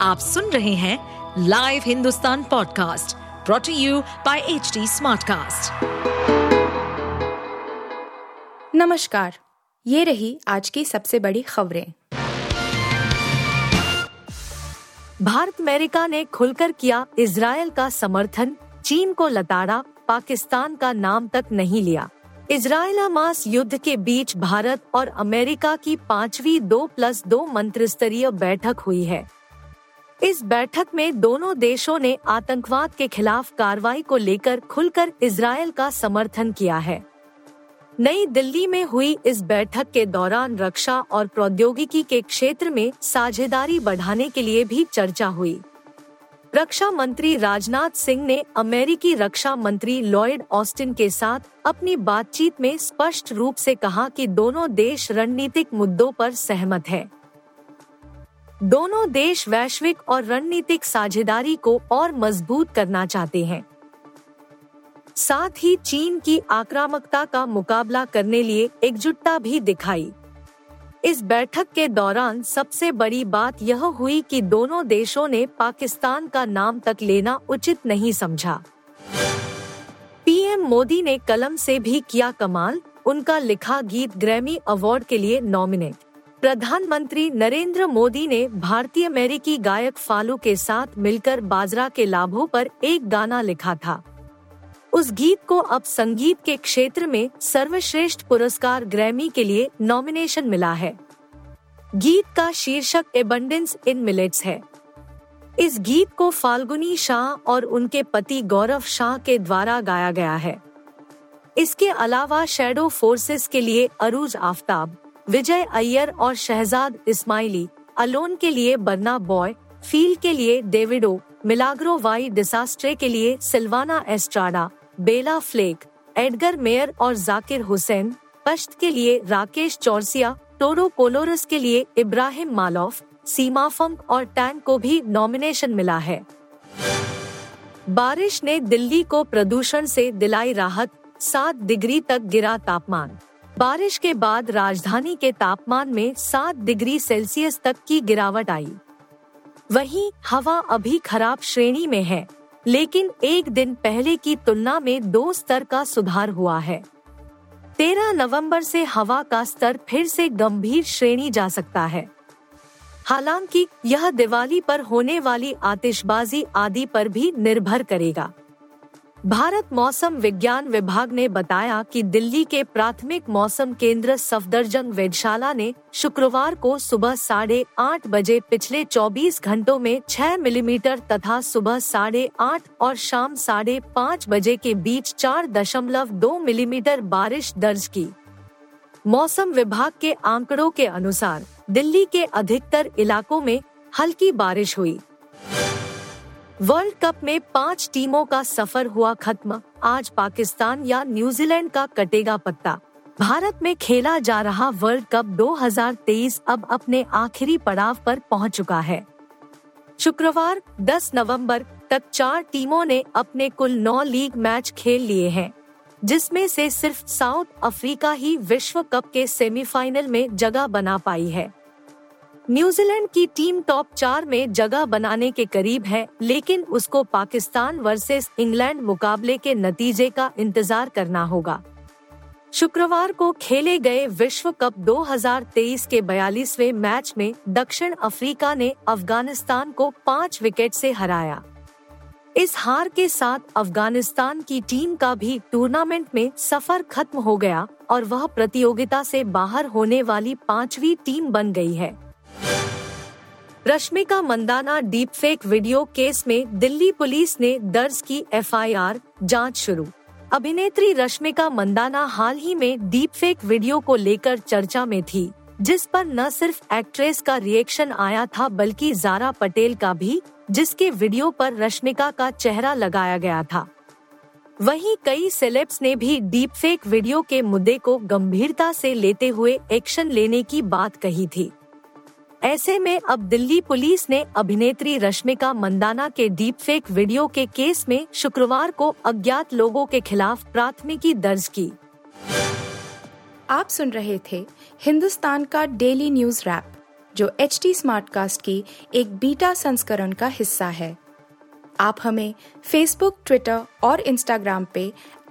आप सुन रहे हैं live Hindustan podcast brought to you by H Smartcast. नमस्कार ये रही आज की सबसे बड़ी खबरें। भारत अमेरिका ने खुलकर किया इसराइल का समर्थन चीन को लताड़ा पाकिस्तान का नाम तक नहीं लिया। इसराइल हमास युद्ध के बीच भारत और अमेरिका की पांचवी दो प्लस दो मंत्रिस्तरीय बैठक हुई है। इस बैठक में दोनों देशों ने आतंकवाद के खिलाफ कार्रवाई को लेकर खुलकर इसराइल का समर्थन किया है नई दिल्ली में हुई इस बैठक के दौरान रक्षा और प्रौद्योगिकी के क्षेत्र में साझेदारी बढ़ाने के लिए भी चर्चा हुई रक्षा मंत्री राजनाथ सिंह ने अमेरिकी रक्षा मंत्री लॉयड ऑस्टिन के साथ अपनी बातचीत में स्पष्ट रूप से कहा कि दोनों देश रणनीतिक मुद्दों पर सहमत हैं। दोनों देश वैश्विक और रणनीतिक साझेदारी को और मज़बूत करना चाहते हैं। साथ ही चीन की आक्रामकता का मुकाबला करने लिए एकजुटता भी दिखाई। इस बैठक के दौरान सबसे बड़ी बात यह हुई कि दोनों देशों ने पाकिस्तान का नाम तक लेना उचित नहीं समझा। पीएम मोदी ने कलम से भी किया कमाल, उनका लिखा गीत ग्रैमी अवार्ड के लिए नॉमिनेट प्रधानमंत्री नरेंद्र मोदी ने भारतीय अमेरिकी गायक फालू के साथ मिलकर बाजरा के लाभों पर एक गाना लिखा था। उस गीत को अब संगीत के क्षेत्र में सर्वश्रेष्ठ पुरस्कार ग्रैमी के लिए नॉमिनेशन मिला है। गीत का शीर्षक एबंडेंस इन मिलेट्स है। इस गीत को फाल्गुनी शाह और उनके पति गौरव शाह के द्वारा गाया गया है। इसके अलावा शेडो फोर्सेस के लिए अरूज आफ्ताब। विजय अय्यर और शहजाद इस्माइली, अलोन के लिए बर्ना बॉय, फील के लिए डेविडो, मिलाग्रो वाई डिसास्ट्रे के लिए Silvana Estrada, Bela Fleck, Edgar Meyer और जाकिर हुसैन, पश्त के लिए राकेश चौरसिया, टोरो कोलोरस के लिए इब्राहिम मालोफ, सीमा फंक और टैंक को भी नॉमिनेशन मिला है। बारिश ने दिल्ली को प्रदूषण से दिलाई राहत, सात डिग्री तक गिरा तापमान। बारिश के बाद राजधानी के तापमान में सात डिग्री सेल्सियस तक की गिरावट आई। वहीं हवा अभी खराब श्रेणी में है, लेकिन एक दिन पहले की तुलना में दो स्तर का सुधार हुआ है। तेरह नवंबर से हवा का स्तर फिर से गंभीर श्रेणी जा सकता है। हालाँकि यह दिवाली पर होने वाली आतिशबाजी आदि पर भी निर्भर करेगा। भारत मौसम विज्ञान विभाग ने बताया कि दिल्ली के प्राथमिक मौसम केंद्र सफदरजंग वेधशाला ने शुक्रवार को सुबह साढ़े आठ बजे पिछले 24 घंटों में 6 मिलीमीटर तथा सुबह साढ़े आठ और शाम साढ़े पाँच बजे के बीच चार दशमलव दो मिलीमीटर बारिश दर्ज की। मौसम विभाग के आंकड़ों के अनुसार, दिल्ली के अधिकतर इलाकों में हल्की बारिश हुई। वर्ल्ड कप में पाँच टीमों का सफ़र हुआ खत्म। आज पाकिस्तान या न्यूजीलैंड का कटेगा पत्ता। भारत में खेला जा रहा वर्ल्ड कप 2023 अब अपने आखिरी पड़ाव पर पहुँच चुका है। शुक्रवार 10 नवंबर तक चार टीमों ने अपने कुल नौ लीग मैच खेल लिए हैं, जिसमें से सिर्फ़ साउथ अफ्रीका ही विश्व कप के सेमीफाइनल में जगह बना पाई है। न्यूजीलैंड की टीम टॉप चार में जगह बनाने के करीब है, लेकिन उसको पाकिस्तान वर्सेस इंग्लैंड मुकाबले के नतीजे का इंतज़ार करना होगा। शुक्रवार को खेले गए विश्व कप 2023 के बयालीसवे मैच में दक्षिण अफ्रीका ने अफ़गानिस्तान को पाँच विकेट से हराया। इस हार के साथ अफ़गानिस्तान की टीम का भी टूर्नामेंट में सफ़र खत्म हो गया और वह प्रतियोगिता से बाहर होने वाली पांचवी टीम बन गई है। Rashmika Mandanna deep fake video case में दिल्ली पुलिस ने दर्ज की एफआईआर जाँच शुरू। अभिनेत्री रश्मिका मंदाना हाल ही में डीप फेक वीडियो को लेकर चर्चा में थी, जिस पर न सिर्फ़ एक्ट्रेस का रिएक्शन आया था, बल्कि जारा पटेल का भी, जिसके वीडियो पर रश्मिका का चेहरा लगाया गया था। वहीं कई सेलेब्स ने भी डीप फेक वीडियो के मुद्दे को गंभीरता से लेते हुए एक्शन लेने की बात कही थी। ऐसे में अब दिल्ली पुलिस ने अभिनेत्री रश्मिका मंदाना के डीप फेक वीडियो के केस में शुक्रवार को अज्ञात लोगों के खिलाफ प्राथमिकी दर्ज की। आप सुन रहे थे हिंदुस्तान का डेली न्यूज़ रैप जो एच टी स्मार्ट कास्ट की एक बीटा संस्करण का हिस्सा है। आप हमें फेसबुक ट्विटर और इंस्टाग्राम पे